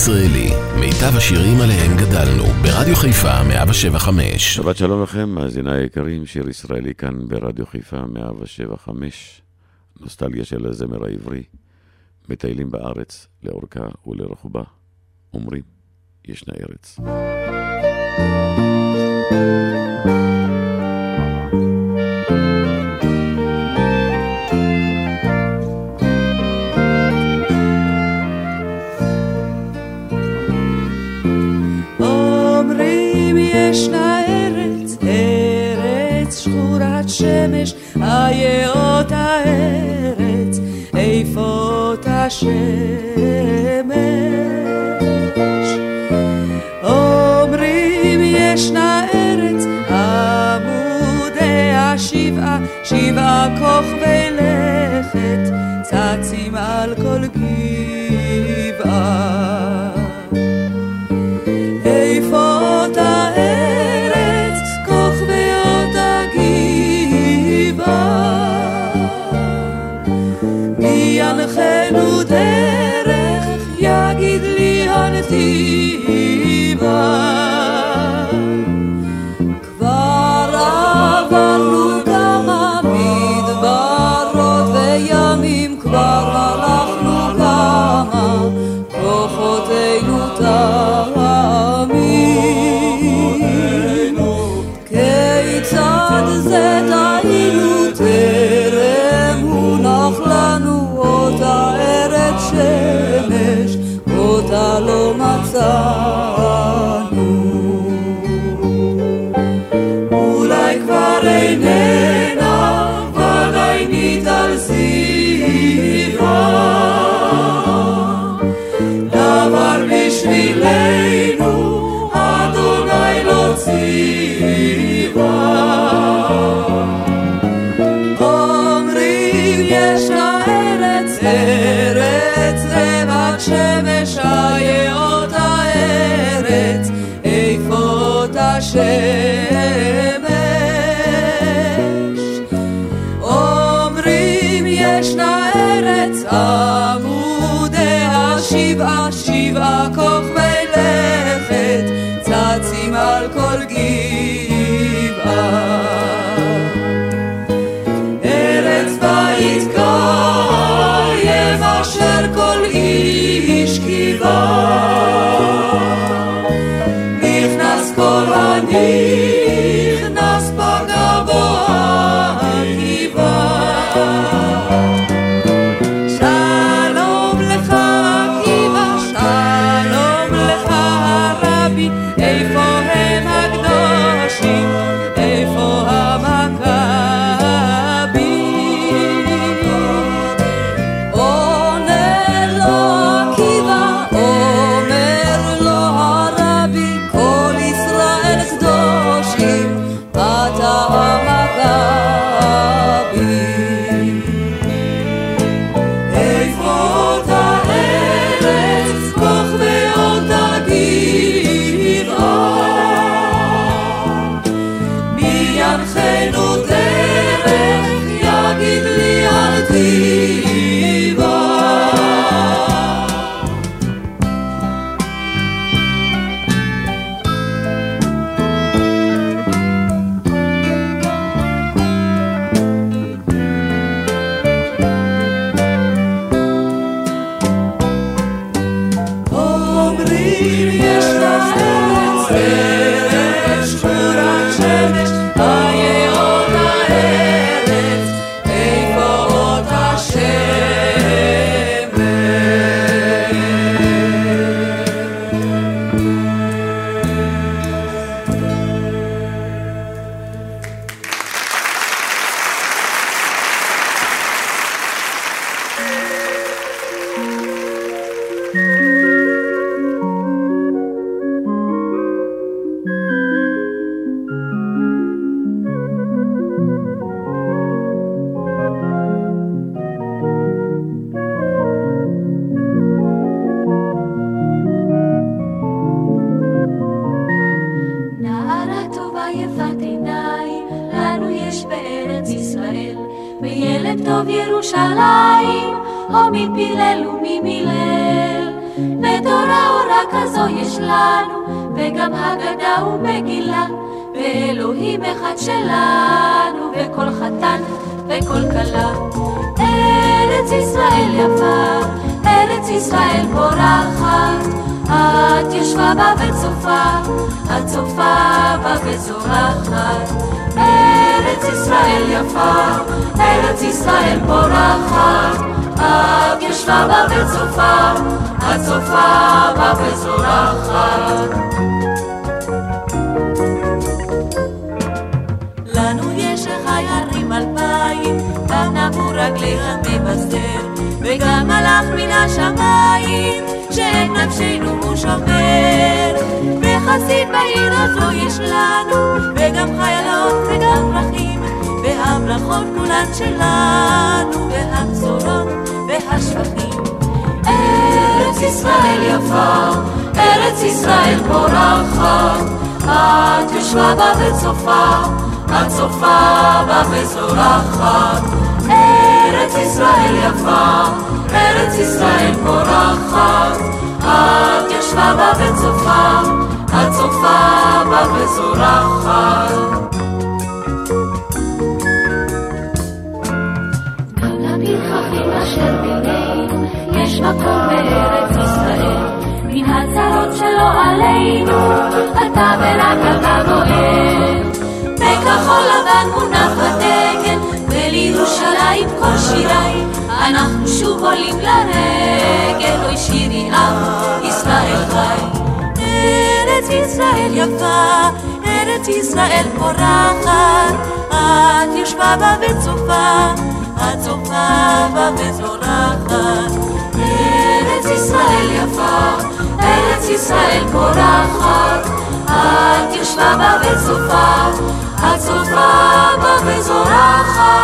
הישראלי, מיטב השירים עליהם גדלנו, ברדיו חיפה 175. שבת שלום לכם, מאזיני היקרים, שיר ישראלי כאן ברדיו חיפה 175, נוסטלגיה של הזמר העברי, מטיילים בארץ לאורכה ולרחובה, אומרים, ישנה ארץ. thank you ישנה ארץ, ארץ שחורת שמש, איה אותה ארץ, איפה אותה שמש. אומרים ישנה ארץ, עמודיה שבעה, שבעה כוכבי לכת, צצים על כל גבעה. איפה וזורחת. ארץ ישראל יפה, ארץ ישראל פורחת, את ישבה בה וצופה, את צופה בה וזורחת. לנו יש אחי הרים אלפיים, גם נבו רגלי המבשר, וגם מלאך מן השמיים, שאין נפשנו הוא שומר. וחסיד בעיר הזו יש לנו, וגם חיילות וגם פרחים, והמלאכות כולן שלנו, והבשורות והשפכים. ארץ ישראל יפה, ארץ ישראל פורחת, את יושבה בה וצופה, את צופה בה וזורחת. ארץ ישראל יפה, ארץ ישראל פורחת, את יושבה בה וצופה, את צופה בה וזורחת. מקום בארץ ישראל. מן הצרות שלא עלינו, אתה ורק אתה בוער. בכחול לבן מונח הדגל, ולירושלים כל שיריי, אנחנו שוב עולים לרגל, אוי שירי עם ישראל חי. ארץ ישראל יפה, ארץ ישראל פורחת, את יושבה בה וצופה, את צופה בה וזורחת. ארץ ישראל יפה, ארץ ישראל פורחת, את יושבה בה וצופה, את צופה בה וזורחת.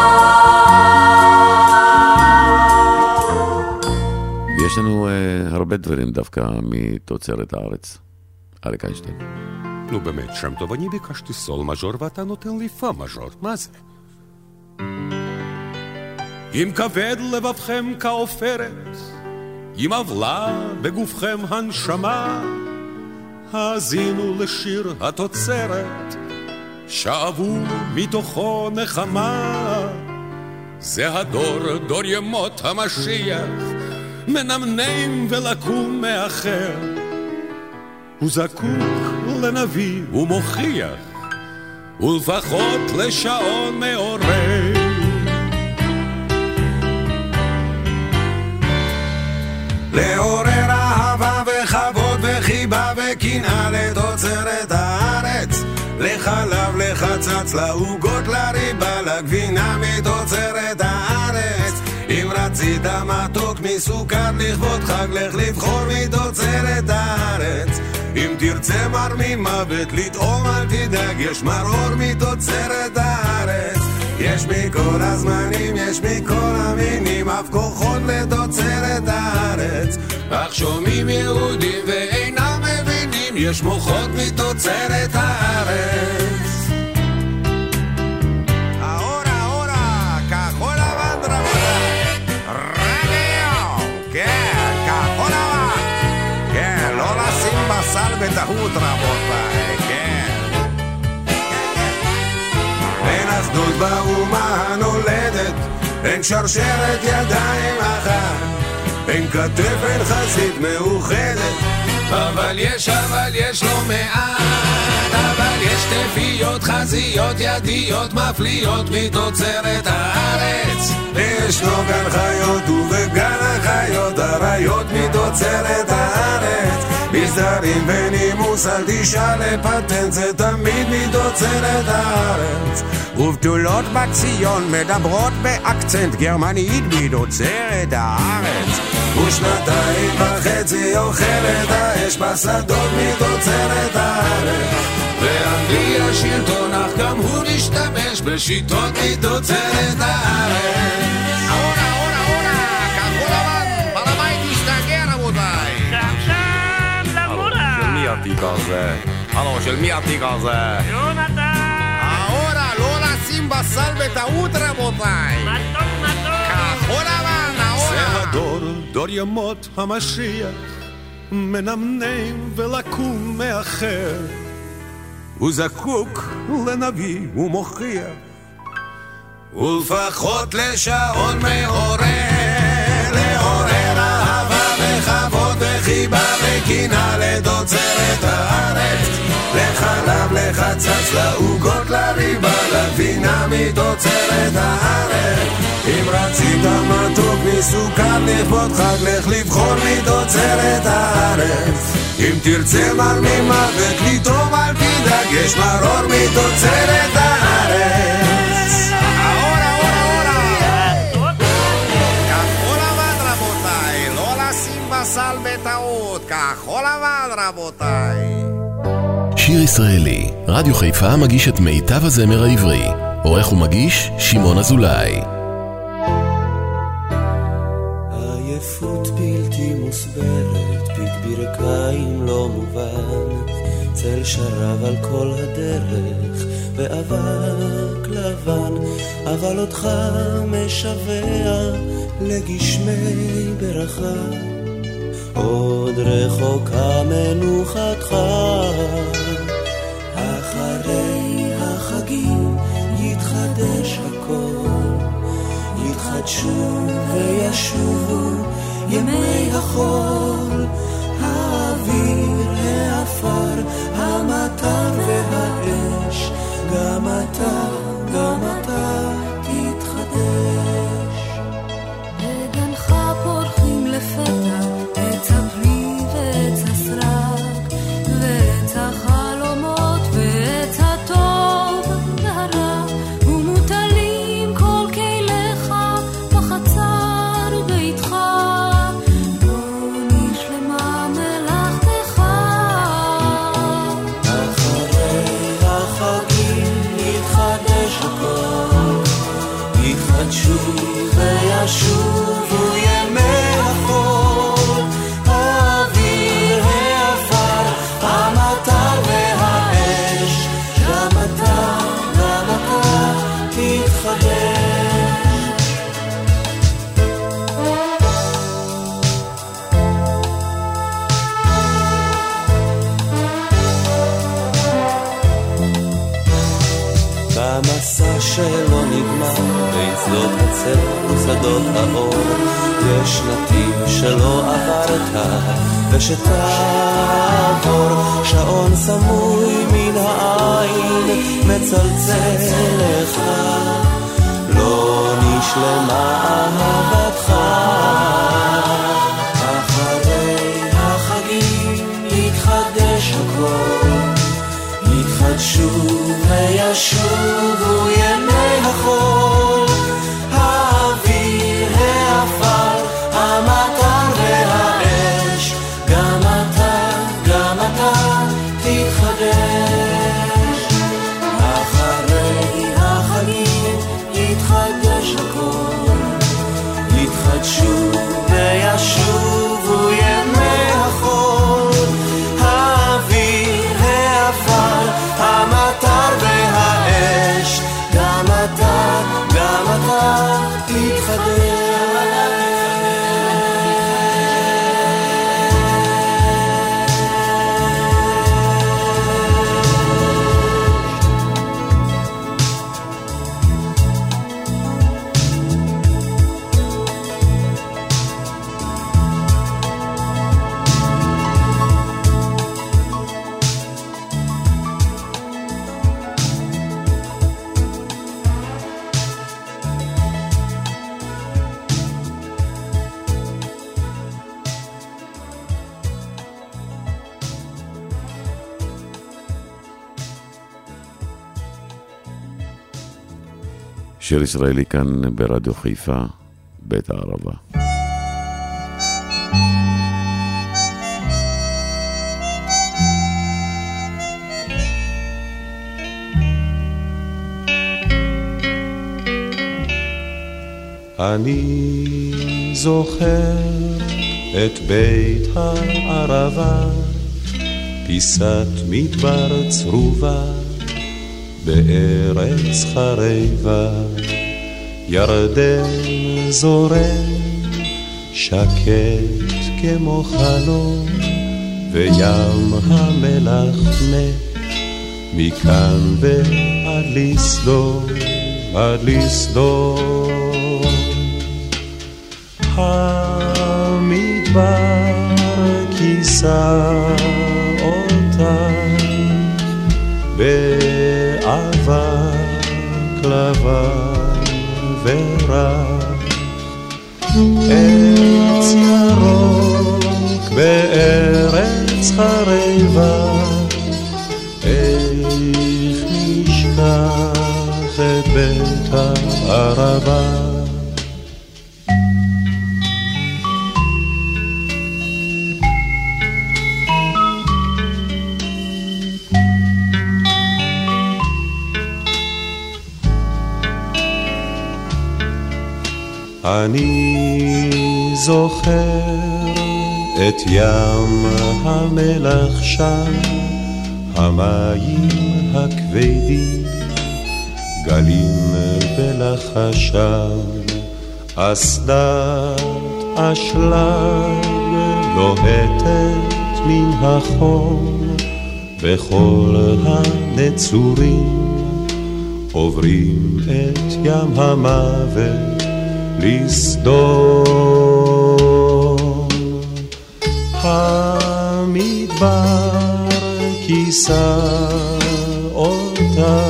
ויש לנו uh, הרבה דברים דווקא מתוצרת הארץ. אריק איינשטיין. נו באמת, שם טוב, אני ביקשתי סול מז'ור ואתה נותן לי פה מז'ור, מה זה? אם כבד לבבכם כעופרת, אם עוולה בגופכם הנשמה, האזינו לשיר התוצרת, שאבו מתוכו נחמה. זה הדור, דור ימות המשיח, מנמנם ולקום מאחר. הוא זקוק לנביא ומוכיח, ולפחות לשעון מעורר. לעורר אהבה וכבוד וחיבה וקנאה לתוצרת הארץ לחלב, לחצץ, לעוגות, לריבה, לגבינה מתוצרת הארץ. אם רצית מתוק מסוכר לכבוד חג, לך לבחור מתוצרת הארץ. אם תרצה מר ממוות לטעום אל תדאג, יש מרור מתוצרת הארץ. יש מכל הזמנים, יש מכל המינים, אף כוחות לתוצרת הארץ. אך שומעים יהודים ואינם יש מוחות מתוצרת הארץ. ahora, ahora, כחול לבן. רדיו, כן, כחול לבן. כן, לא לשים בשר בטעות רבותיי, כן. אין אחדות באומה הנולדת, אין שרשרת ידיים אחת, אין כתף, אין חזית מאוחדת. אבל יש, אבל יש לא מעט, אבל יש תפיות, חזיות, ידיות, מפליאות מתוצרת הארץ. ישנו גן חיות ובגן החיות, אריות מתוצרת הארץ. מסדרים ונימוס, אל תשאל לפטנט, זה תמיד מתוצרת הארץ. ובתולות בציון מדברות באקצנט גרמנית מתוצרת הארץ. ושנתיים וחצי אוכלת האש בשדות מתוצרת הארץ. ואנגליה שלטון, אך גם הוא משתמש בשיטות מתוצרת הארץ. אורה, אורה, אורה, כחול לבן, בעל הבית משתגע רבותיי. של מי התיק הזה? הלו, של מי התיק הזה? אורה, לא לשים בסל בטעות רבותיי. זה אורה. הדור, דור ימות המשיח, מנמנם ולקום מאחר. הוא זקוק לנביא ומוכיח, ולפחות לשעון מעורר, לעורר אהבה וכבוד וחיבה וקינה לתוצרת הארץ. לחלב, לחצץ, לעוגות, לריבה, לגבינה מתוצרת הארץ. אם רצית מתוק מסוכר לכבוד חג, לך לבחור מתוצרת הארץ. אם תרצה מר ממוות, לטעום אל תדאג, יש מרור מתוצרת הארץ. כחול לבן רבותיי, שיר ישראלי, רדיו חיפה מגיש את מיטב הזמר העברי. עורך ומגיש, שמעון אזולאי. עייפות בלתי מוסברת, פיק ברכיים לא מובן, צל שרב על כל הדרך, ואבק לבן, אבל אותך משווע לגשמי ברכה. עוד רחוקה מנוחתך, אחרי החגים יתחדש הכל. יתחדשו וישובו ימי החול, הצל ושדות האור, יש נתיב שלא עברת, ושתעבור, שעון סמוי מן העין, מצלצל לך, לא נשלמה אהבתך. אחרי החגים יתחדש הכל. יתחדשו וישובו שיר ישראלי כאן ברדיו חיפה, בית הערבה. אני זוכר את בית הערבה, פיסת מדבר צרובה בארץ חרבה, ירדן זורם שקט כמו חלום, וים המלח מת מכאן ועד לסדור, עד לסדור. המדבר כיסה לבן ורק עץ ירוק בארץ חרבה איך נשכח את בית הערבה אני זוכר את ים המלח שם, המים הכבדים, גלים בלחשם, אסדת אשלג לוהטת מן החום, וכל הנצורים עוברים את ים המוות. לסדום. המדבר כיסה אותה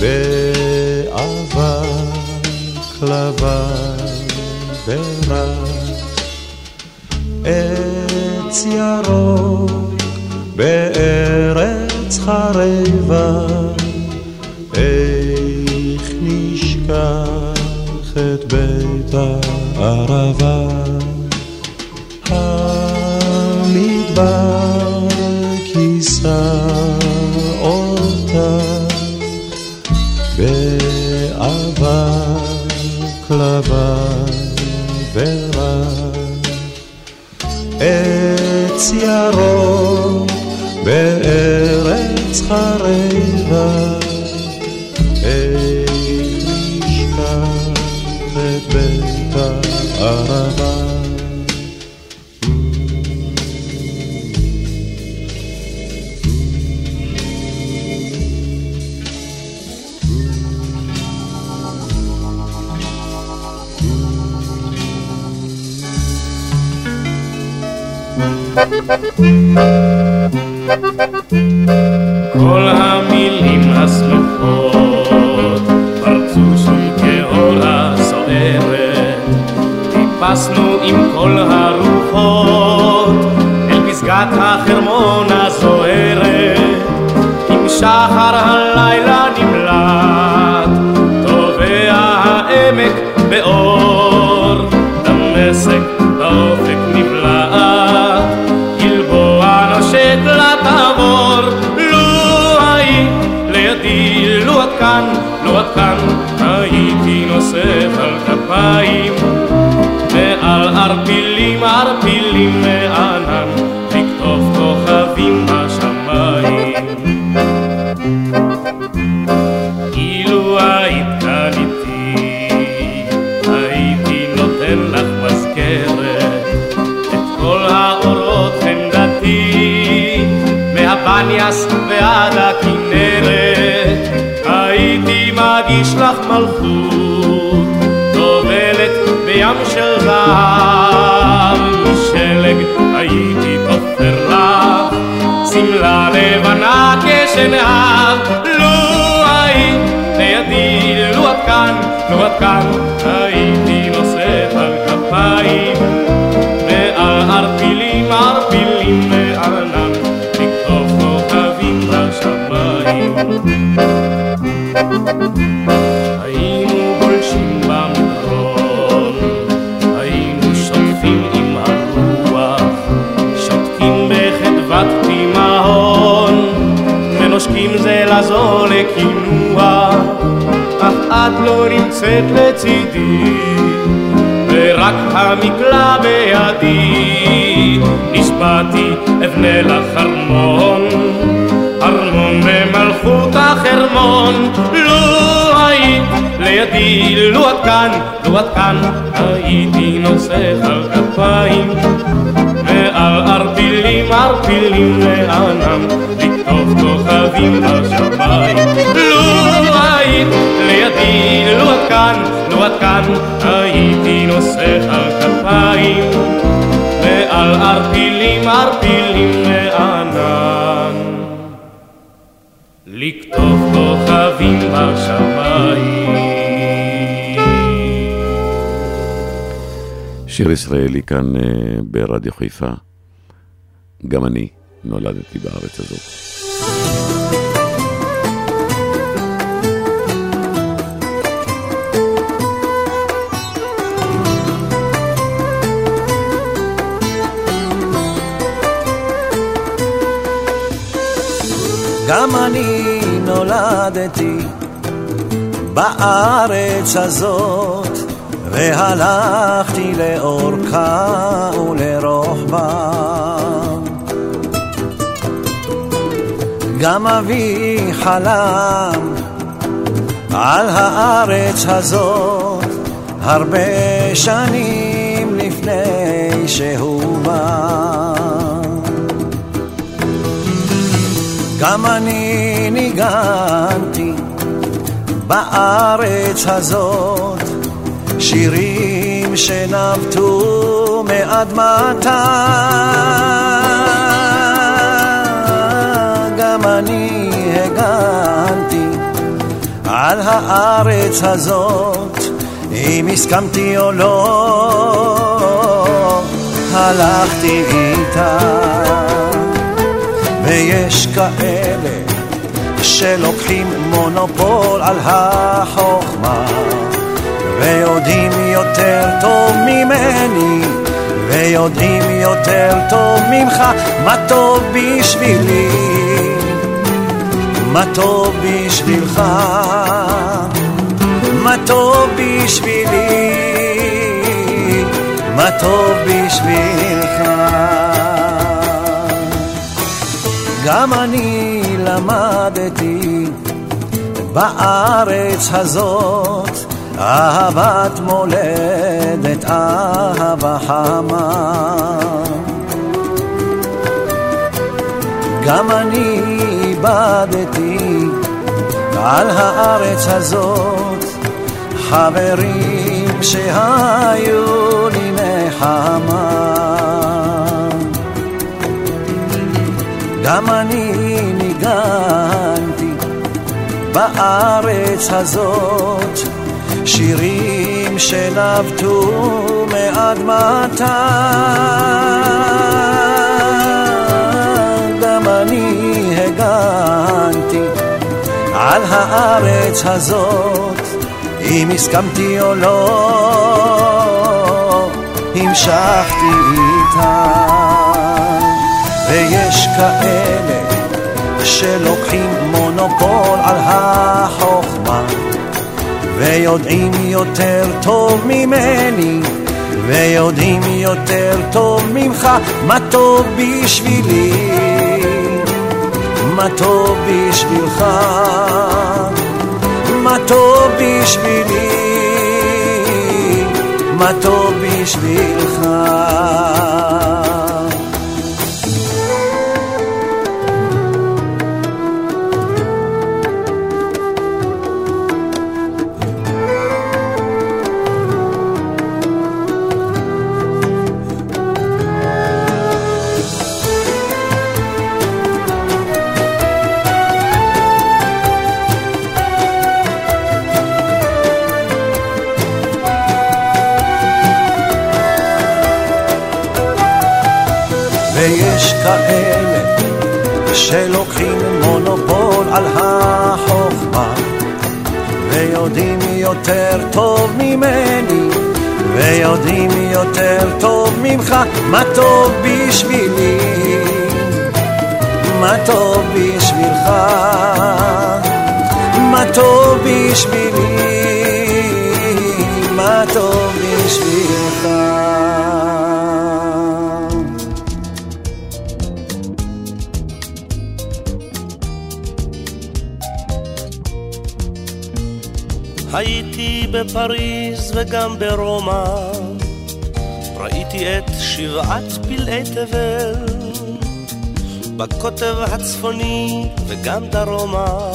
באבק לבן ורק עץ ירוק בארץ חרבה בית הערבה. המדבר כיסה אותה באבק לבן ורק עץ ירוק בארץ חרבה כל המילים הסמוכות פרצו שום כאורה סוערת טיפסנו עם כל הרוחות אל פסגת החרמון הזוהרת. עם שחר הלילה כאן הייתי נוסף על כפיים ועל ערפילים ערפילים של זהב משלג הייתי תופר לך שמלה לבנה כשנהב לו היית לידי לו את כאן לו את כאן הייתי נושאת על כפיים. ועל ערפילים ערפילים וענן לכתוב כוכבים בשמיים נמצאת לצידי ורק המקלע בידי. נשבעתי אבנה לך ארמון ארמון במלכות החרמון. לו היית לידי לו את כאן לו את כאן הייתי נוסך על כפיים. ועל ערבי ערפילים לענן, לקטוף כוכבים בשמיים. היית לידי, לו את כאן, לו את כאן, הייתי נושא על כפיים. ועל ערפילים, ערפילים לענן. לקטוף כוכבים בשמיים. שיר ישראלי כאן אה, ברדיו חיפה. גם אני נולדתי בארץ הזאת. גם אני נולדתי בארץ הזאת, והלכתי לאורכה ולרוחבה. גם אבי חלם על הארץ הזאת הרבה שנים לפני שהוא בא. גם אני ניגנתי בארץ הזאת שירים שנבטו מאדמתה. גם אני הגנתי על הארץ הזאת, אם הסכמתי או לא, הלכתי איתה. ויש כאלה שלוקחים מונופול על החוכמה ויודעים יותר טוב ממני ויודעים יותר טוב ממך מה טוב בשבילי? מה טוב בשבילך? מה טוב בשבילי? מה טוב בשבילך גם אני למדתי בארץ הזאת אהבת מולדת, אהבה חמה. גם אני איבדתי על הארץ הזאת חברים שהיו לי נחמה. גם אני ניגנתי בארץ הזאת שירים שנבטו מאדמתה. גם אני הגנתי על הארץ הזאת, אם הסכמתי או לא, המשכתי איתה. ויש כאלה שלוקחים מונופול על החוכמה ויודעים יותר טוב ממני ויודעים יותר טוב ממך. מה טוב בשבילי? מה טוב בשבילך? מה טוב בשבילי? מה טוב בשבילך כאלה שלוקחים מונופול על החוכמה ויודעים יותר טוב ממני ויודעים יותר טוב ממך מה טוב בשבילי? מה טוב בשבילך? מה טוב בשבילי? מה טוב בשבילך בפריז וגם ברומא, ראיתי את שבעת פלאי תבל, בקוטב הצפוני וגם דרומה,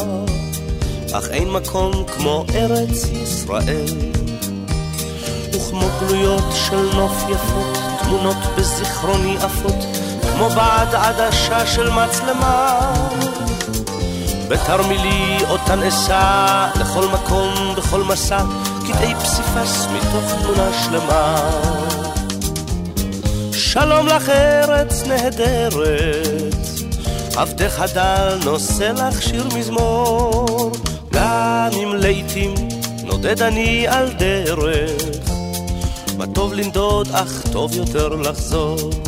אך אין מקום כמו ארץ ישראל. וכמו גלויות של נוף יפות, תמונות בזיכרוני עפות, כמו בעד עדשה של מצלמה. בתרמילי אותן אשא לכל מקום, בכל מסע, קטעי פסיפס מתוך תמונה שלמה. שלום לך ארץ נהדרת, עבדך דל נושא לך שיר מזמור, גם אם לעתים נודד אני על דרך, מה טוב לנדוד אך טוב יותר לחזור.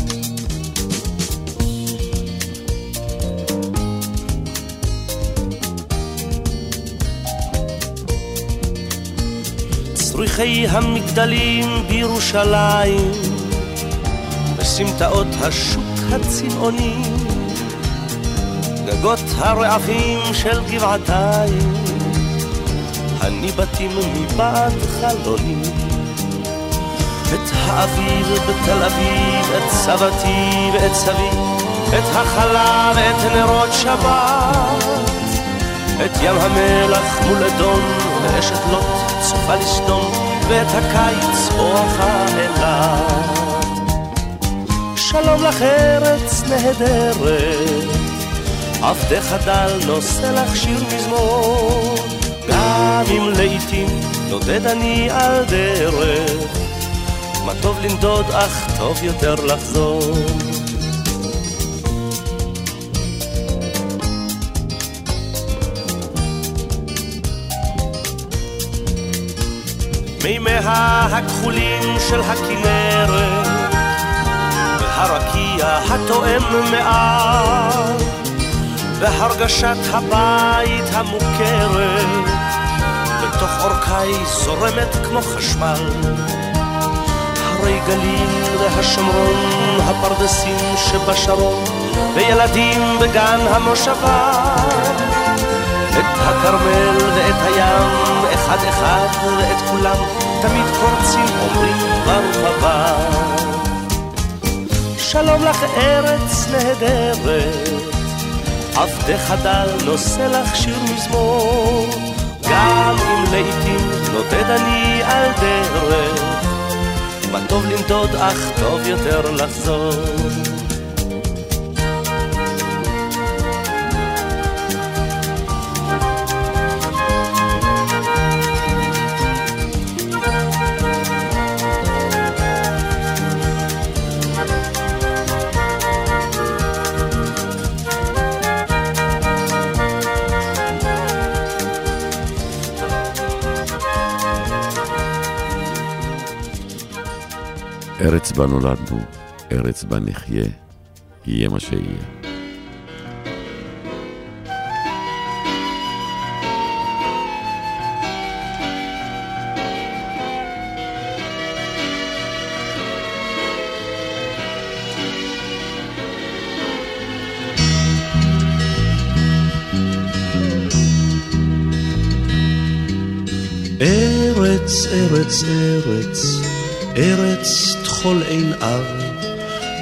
צריכי המגדלים בירושלים בסמטאות השוק הצבעוני גגות הרעפים של גבעתיים הניבטים מבעד חלוני את האביב בתל אביב, את סבתי ואת סבי, את החלה ואת נרות שבת, את ים המלח מול אדום ואשת לוט צופה לסדום, ואת הקיץ אורחה אילת. שלום לך ארץ נהדרת, עבדך דל נושא לך שיר מזמור, גם אם לעתים נודד אני על דרך, מה טוב לנדוד אך טוב יותר לחזור. מימיה הכחולים של הכנרת והרקיע התואם מעל והרגשת הבית המוכרת בתוך אורכי זורמת כמו חשמל. הרי גליל והשומרון הפרדסים שבשרון וילדים בגן המושבה את הכרמל ואת הים, אחד אחד ואת כולם, תמיד קורצים אומרים ברוך הבא. שלום לך ארץ נהדרת, עבדך דל נושא לך שיר מזמור, גם אם לעתים נודד אני על דרך, מה טוב לנדוד אך טוב יותר לחזור. ארץ בה נולדנו, ארץ בה נחיה, יהיה מה שיהיה.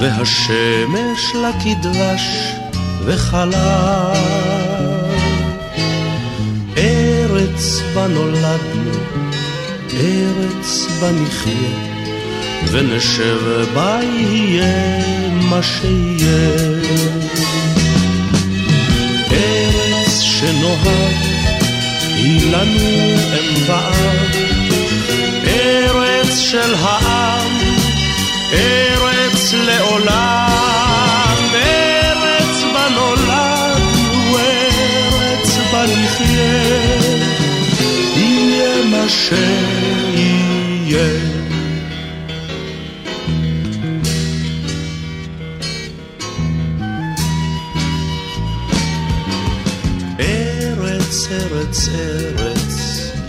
והשמש לה כדבש וחלב. ארץ בה נולדנו, ארץ בה נחיה, ונשב בה יהיה מה שיהיה. ארץ שנוהג היא לנו אם ואב, ארץ של העם, ארץ לעולם, ארץ בה נולדנו, ארץ בה נחיה, יהיה מה שיהיה. ארץ, ארץ, ארץ,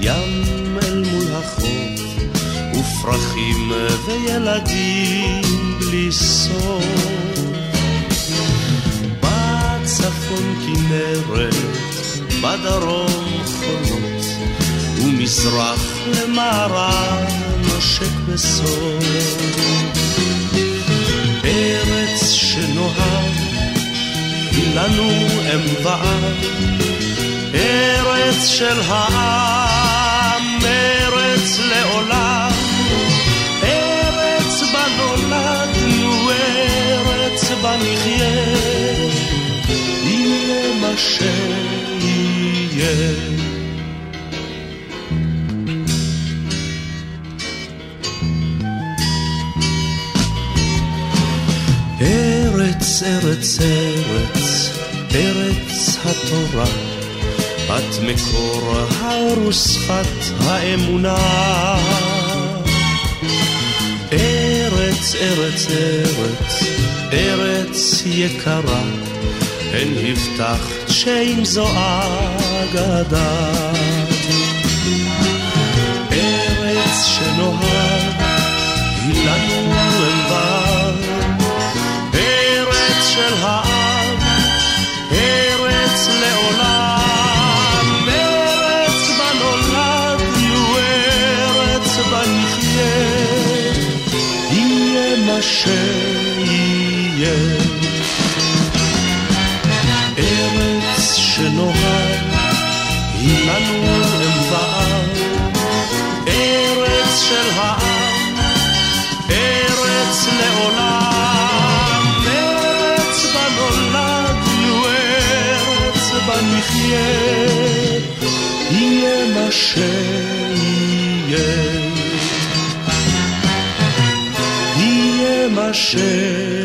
ים אל מול החוף, ופרחים וילדים בלי סוף. בצפון כנרת, בדרום חולות, ומזרח למערב נושק בסוף. ארץ שנוהג לנו אם ואב, ארץ של העם, ארץ לעולם, ארץ בה נחיה, יהיה מה שיהיה. ארץ, ארץ, ארץ, ארץ התורה, את מקור האור ושפת האמונה. ארץ, ארץ, ארץ, ארץ יקרה, הן הבטחת שאם זו אגדה. ארץ שנוהג, נחיה, יהיה מה שיהיה. יהיה מה שיהיה.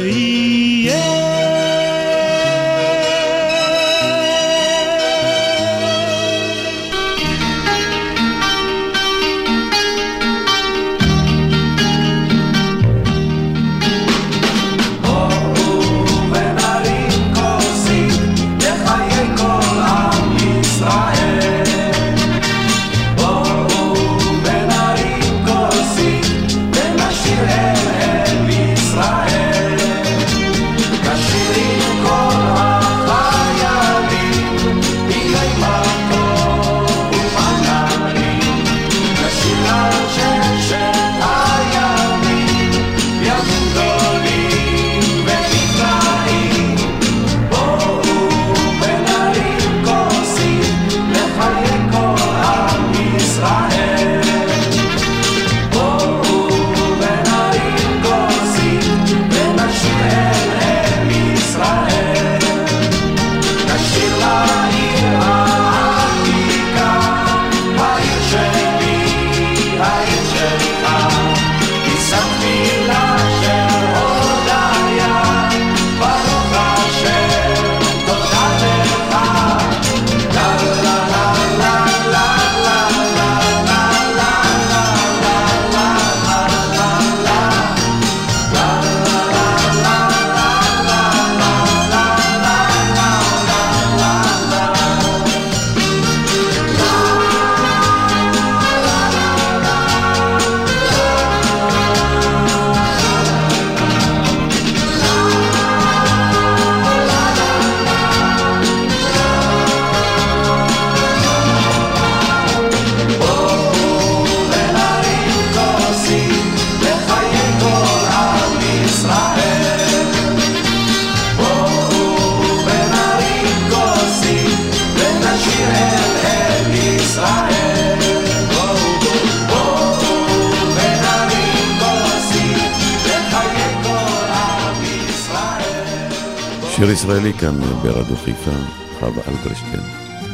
ישראלי כאן ברדיו חיפה, חווה אלברשטיין,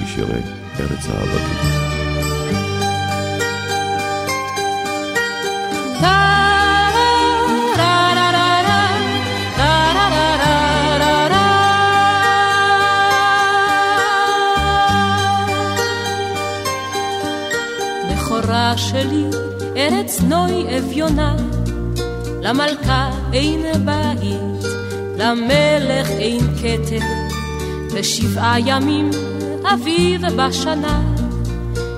משירי ארץ. בכורה שלי, ארץ נוי אביונה, למלכה אין בית, למלך אין כתר, ושבעה ימים אביב בשנה,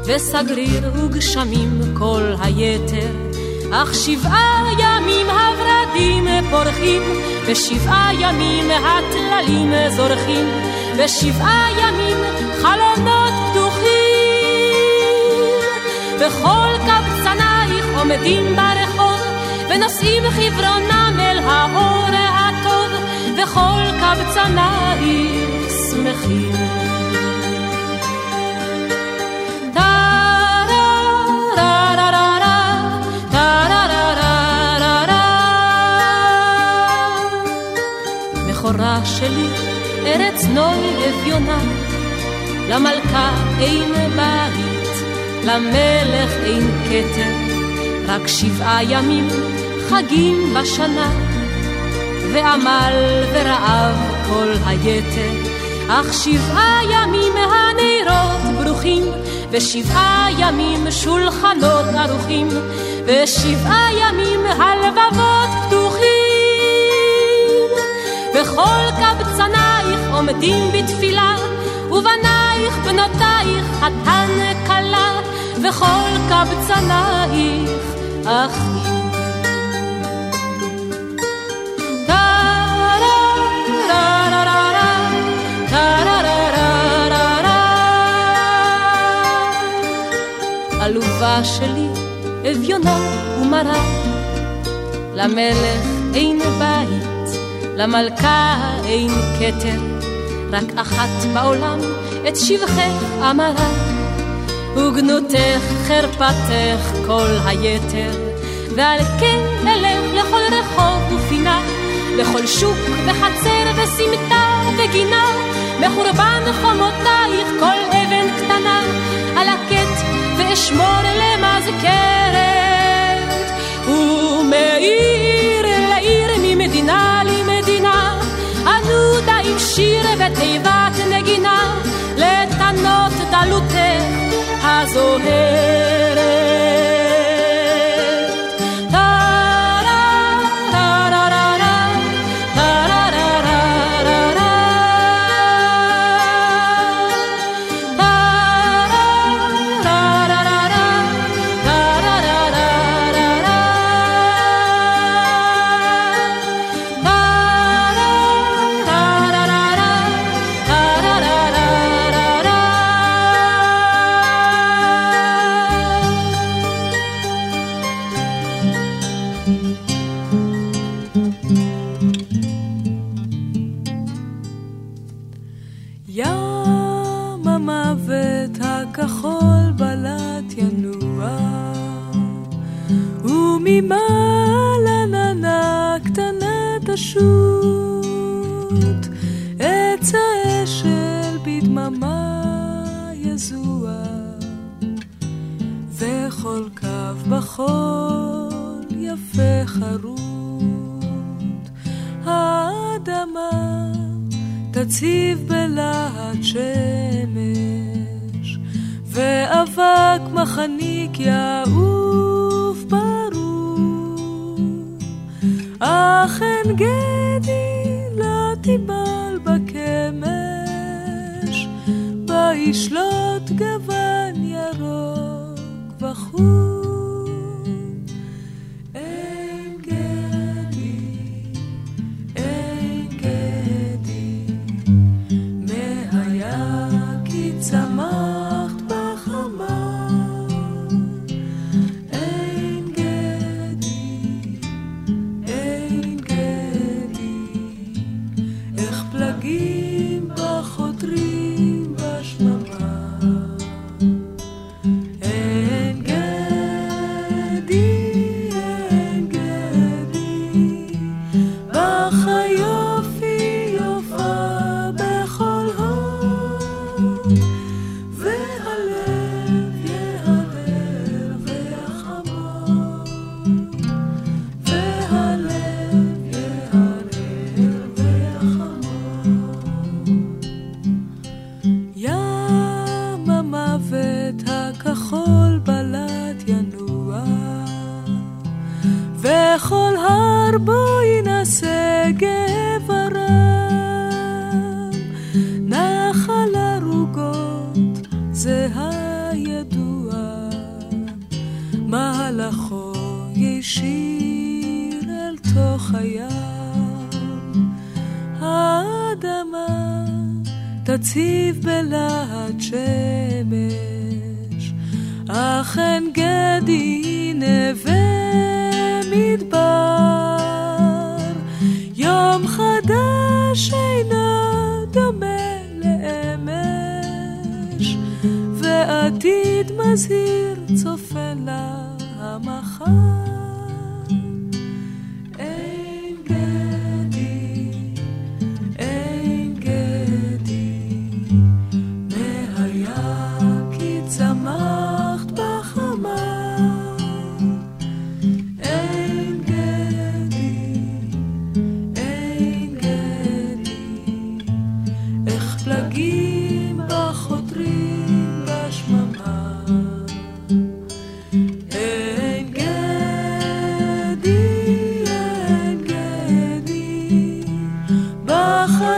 וסגריר וגשמים כל היתר, אך שבעה ימים הורדים פורחים, ושבעה ימים הטללים זורחים, ושבעה ימים חלונות פתוחים. וכל קבצנייך עומדים ברחוב, ונושאים חברונם אל האור וכל קבצנייך שמחים. מכורה שלי, ארץ נוי אביונה, למלכה אין בית, למלך אין כתר, רק שבעה ימים חגים בשנה, ועמל ורעב כל היתר, אך שבעה ימים הנרות ברוכים, ושבעה ימים שולחנות ערוכים, ושבעה ימים הלבבות פתוחים. וכל קבצנייך עומדים בתפילה, ובנייך בנותייך חתן כלה, וכל קבצנייך אחים. עלובה שלי, אביונה ומרה, למלך אין בית, למלכה אין כתר, רק אחת בעולם את שבחך אמרה, וגנותך חרפתך כל היתר, ועל כן אלך לכל רחוב ופינה, לכל שוק וחצר וסמטה וגינה, מחורבן חומותייך כל אבן קטנה, על הקט ואשמור למזכרת, ומעיר לעיר ממדינה למדינה, ענודה עם שיר ותיבת נגינה, לתנות דלותך הזוהרת.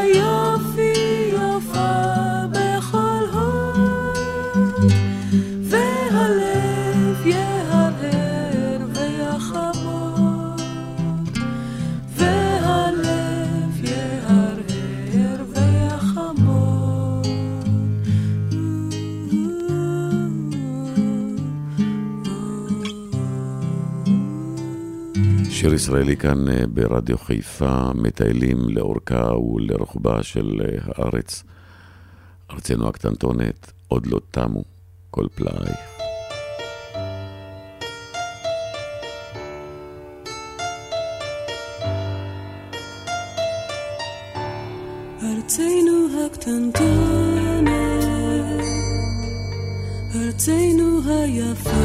You. הישראלי כאן אה, ברדיו חיפה מטיילים לאורכה ולרוחבה של אה, הארץ. ארצנו הקטנטונת עוד לא תמו כל פלאי. ארצנו הקטנטונת, ארצנו היפה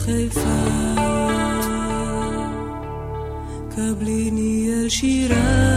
בחיפה. קבליני אל שירה.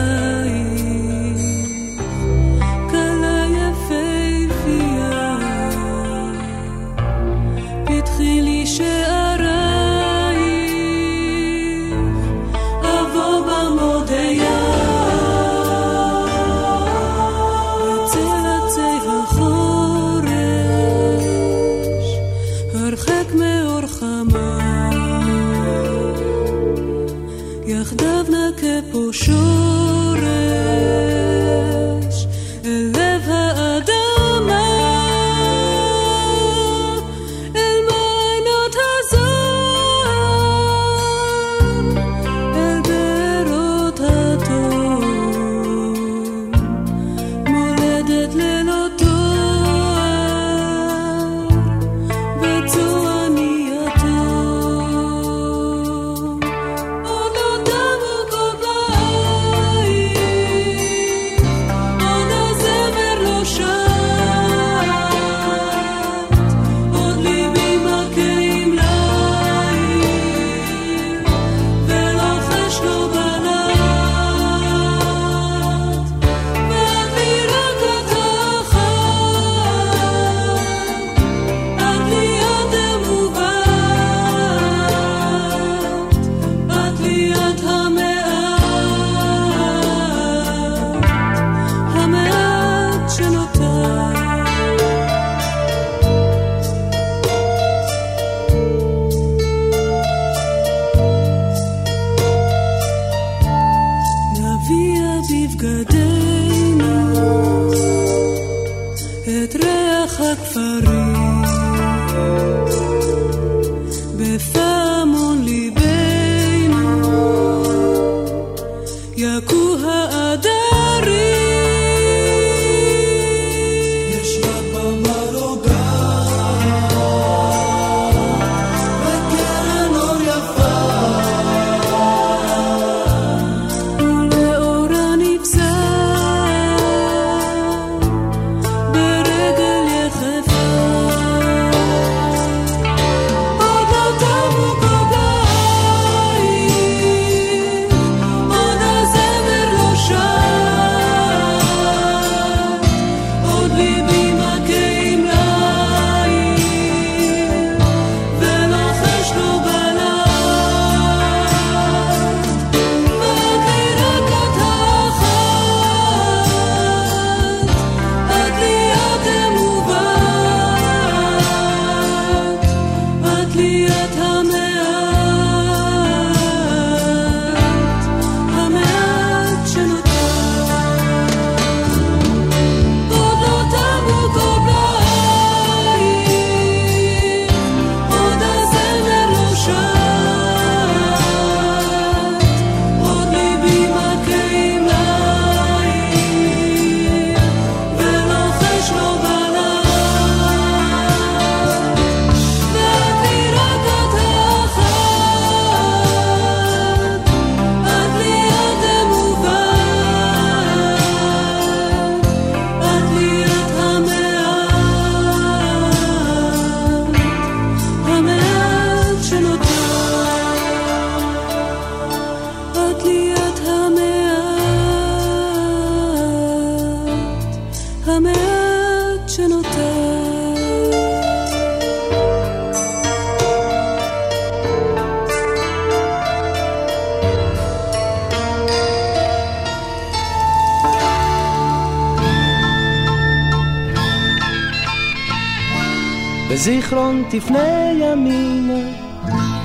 תפנה ימינה,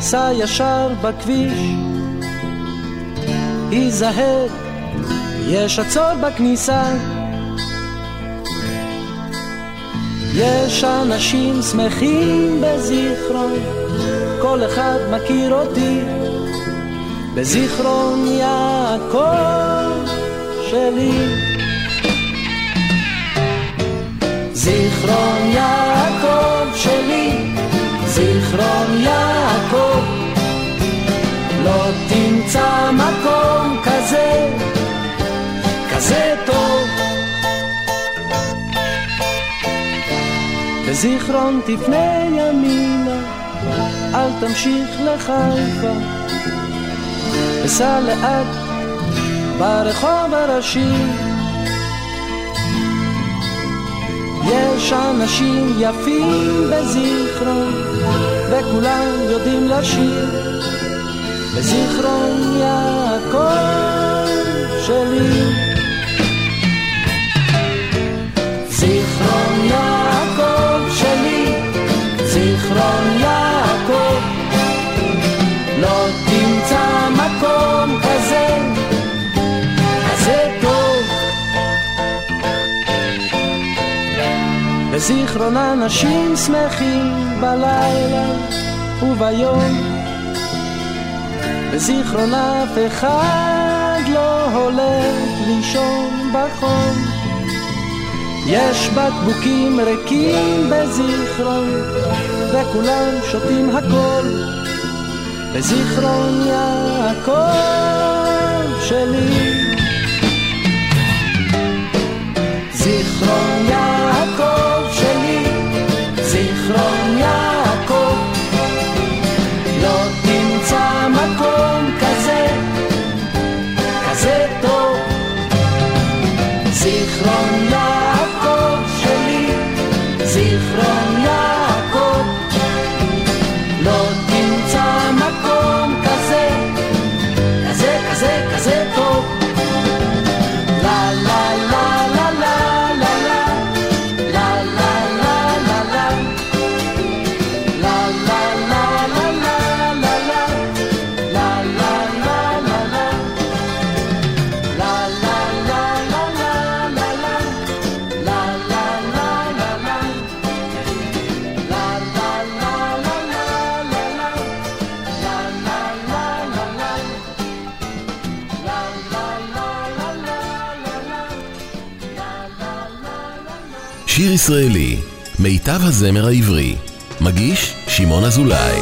סע ישר בכביש. היזהר, יש עצור בכניסה. יש אנשים שמחים בזיכרון, כל אחד מכיר אותי. בזיכרון יעקב שלי. זיכרון יעקב שלי, זיכרון יעקב, לא תמצא מקום כזה, כזה טוב. בזיכרון תפנה ימינה, אל תמשיך לחיפה, וסע לאט ברחוב הראשי. יש אנשים יפים בזיכרון, וכולם יודעים לשיר. בזיכרון יעקב שלי. זיכרון יעקב שלי, זיכרון בזיכרון אנשים שמחים בלילה וביום. בזיכרון אף אחד לא הולך לישון בחום. יש בקבוקים ריקים בזיכרון, וכולם שותים הכל. בזיכרון יעקב שלי. זיכרון יעקב yeah הזמר העברי. מגיש שמעון אזולאי.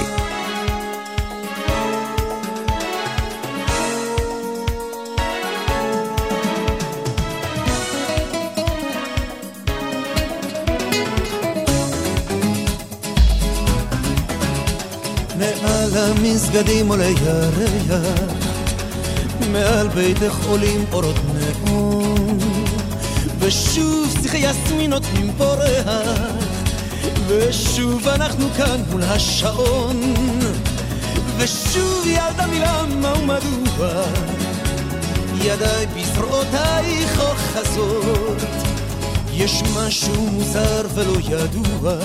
מעל המסגדים עולה ירח, מעל ביתך עולים אורות נאום, ושוב שיחי יסמין נותנים פורח, ושוב אנחנו כאן מול השעון, ושוב ילדה מלמה ומדוע, ידיי בזרועותייך אוחזות, יש משהו מוזר ולא ידוע.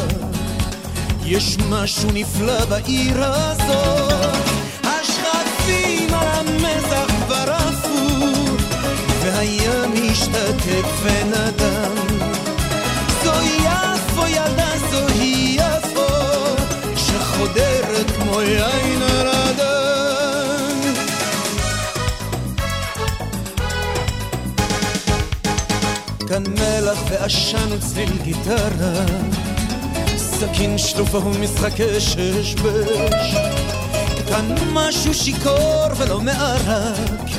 יש משהו נפלא בעיר הזאת, השכפים על המזח כבר עפו, והים השתתק ונדם. כאן ועשן וצליל גיטרה סכין שלופה ומשחקי שש-בש כאן משהו שיכור ולא מערק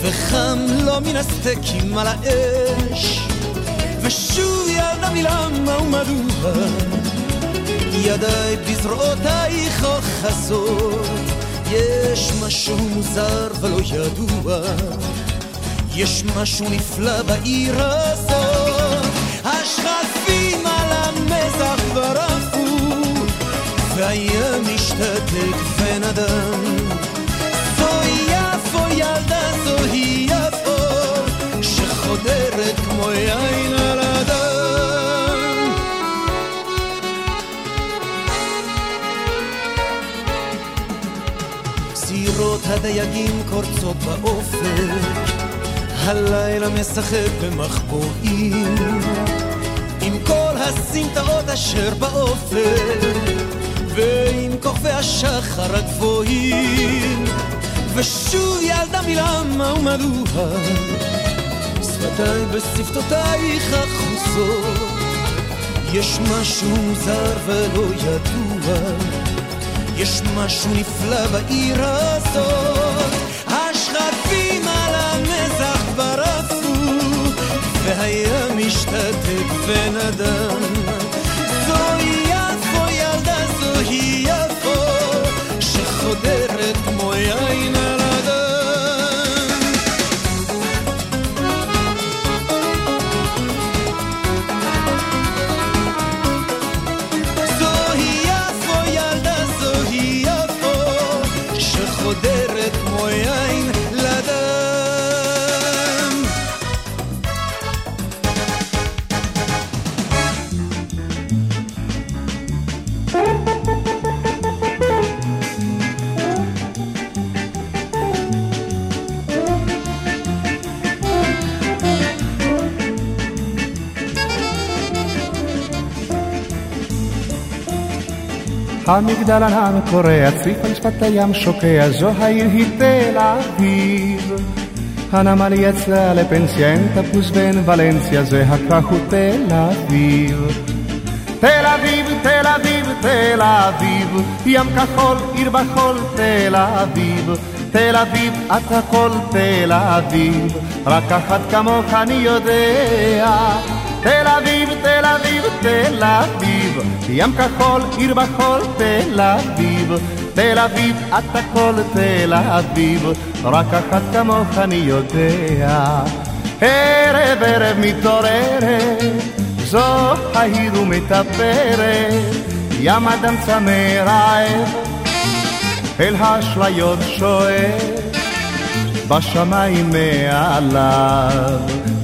וחם לא מן הסטייקים על האש ושוב ילדה מלמה ומדוע ידיי בזרועותייך אוחזות יש משהו מוזר ולא ידוע. יש משהו נפלא בעיר הזאת. השכפים על המזח כבר עפו והים משתתק ונדם. זוהי יפו ילדה זוהי יפו שחודרת הדייגים קורצות באופק, הלילה משחק במחבואים, עם כל הסמטאות אשר באופק, ועם כוכבי השחר הגבוהים, ושוב ילדה מלמה ומדוע, שפתיי בשפתותייך החוסות, יש משהו מוזר ולא ידוע. יש משהו נפלא בעיר הזאת, השכפים על המזח כבר עפו, והים משתתק ונדם. המגדל ענן קורע, צריף שפת הים שוקע, זו העיר היא תל אביב. הנמל יצא לפנסיה, אין תפוס ואין ולנסיה, זה הכך הוא תל אביב. תל אביב, תל אביב, תל אביב, ים כחול, עיר בחול, תל אביב. תל אביב, את הכל תל אביב, רק אחת כמוך אני יודע. תל אביב, תל אביב, תל אביב, ים כחול, עיר בחול, תל אביב. תל אביב, את הכל תל אביב, רק אחת כמוך אני יודע. ערב ערב מתעוררת, זו העיר ומטפרת, ים אדם צמא רעב, אל האשליות שואף. בשמיים מעליו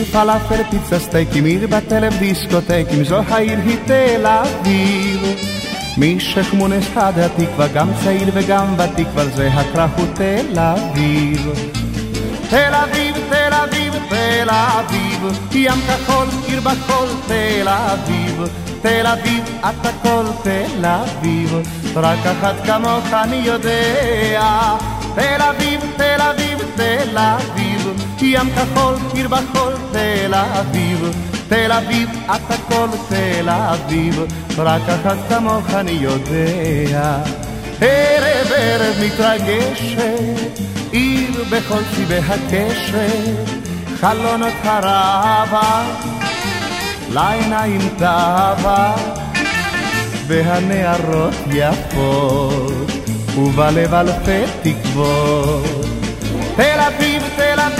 עיר פלאפל, פיצה סטייקים, עיר בתלם דיסקוטקים, זו העיר היא תל אביב. משכמונס עד התקווה, גם צעיר וגם ותיק, כבר זה הכרך הוא תל אביב. תל אביב, תל אביב, תל אביב, ים כחול, עיר בחול, תל אביב. תל אביב, את הכל תל אביב, רק אחת כמוך אני יודע. תל אביב, תל אביב, תל אביב, ים כחול, עיר בחול, תל אביב. תל אביב, את הכל תל אביב, רק אחת כמוך אני יודע. ערב ערב מתרגשת, עיר בכל צבעי הקשת, חלונות הרבה, לעיניים תאווה, והנערות יפות, ובלב אלפי תקוות. תל אביב, תל אביב,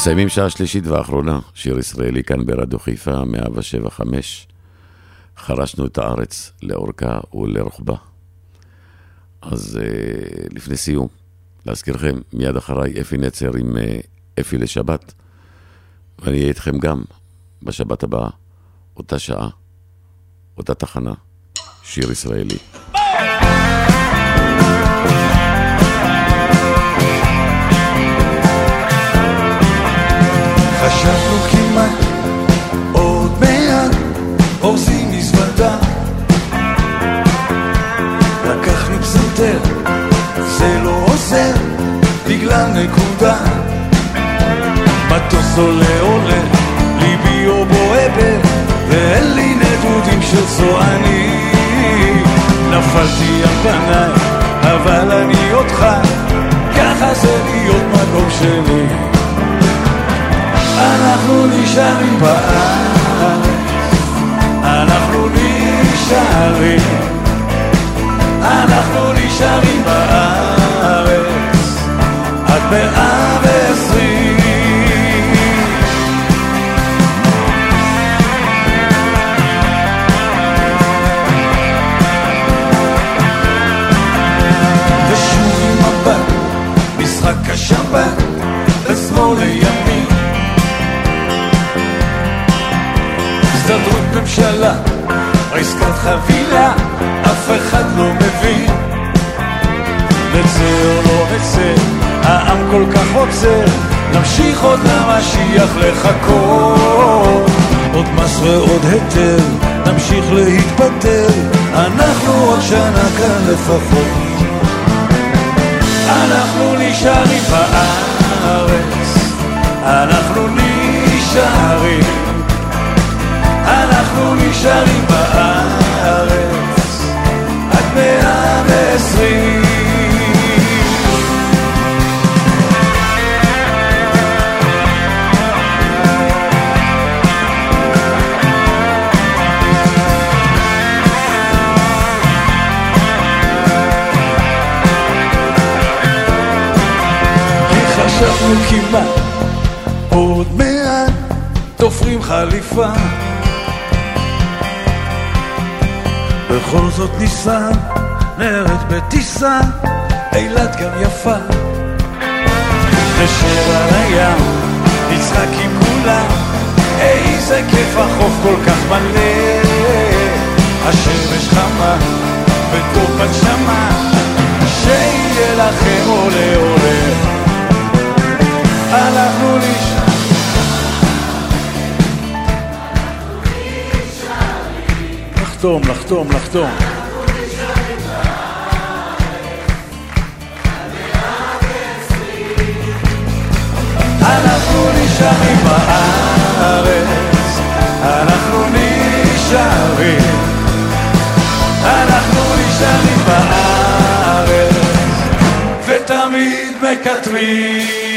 מסיימים שעה שלישית ואחרונה, שיר ישראלי כאן ברדיו חיפה, 175. חרשנו את הארץ לאורכה ולרוחבה. אז אה, לפני סיום, להזכירכם, מיד אחריי אפי נצר עם אה, אפי לשבת, ואני אהיה איתכם גם בשבת הבאה, אותה שעה, אותה תחנה, שיר ישראלי. מטוס עולה עולה, ליבי או בועבת ואין לי נדודים של צוענים נפלתי על פניי, אבל אני אותך ככה זה להיות מקום שלי אנחנו נשארים בארץ אנחנו נשארים אנחנו נשארים בארץ. עד מאה ועשרים ממשלה, עסקת חבילה, אף אחד לא מבין. נצא או לא נצא, העם כל כך עוצר, נמשיך עוד למשיח לחכות. עוד מס ועוד היתר, נמשיך להתפטר, אנחנו עוד שנה כאן לפחות. אנחנו נשארים בארץ, בכל זאת ניסע, נרד בטיסה, אילת גם יפה. נשב על הים, נצחק עם כולם, איזה כיף החוף כל כך מלא. השמש חמה, וטוב בנשמה, שיהיה לכם עולה עולה. אנחנו נשאר לחתום, לחתום, לחתום. אנחנו נשארים בארץ, אנחנו נשארים, אנחנו נשארים בארץ, ותמיד מקטרים.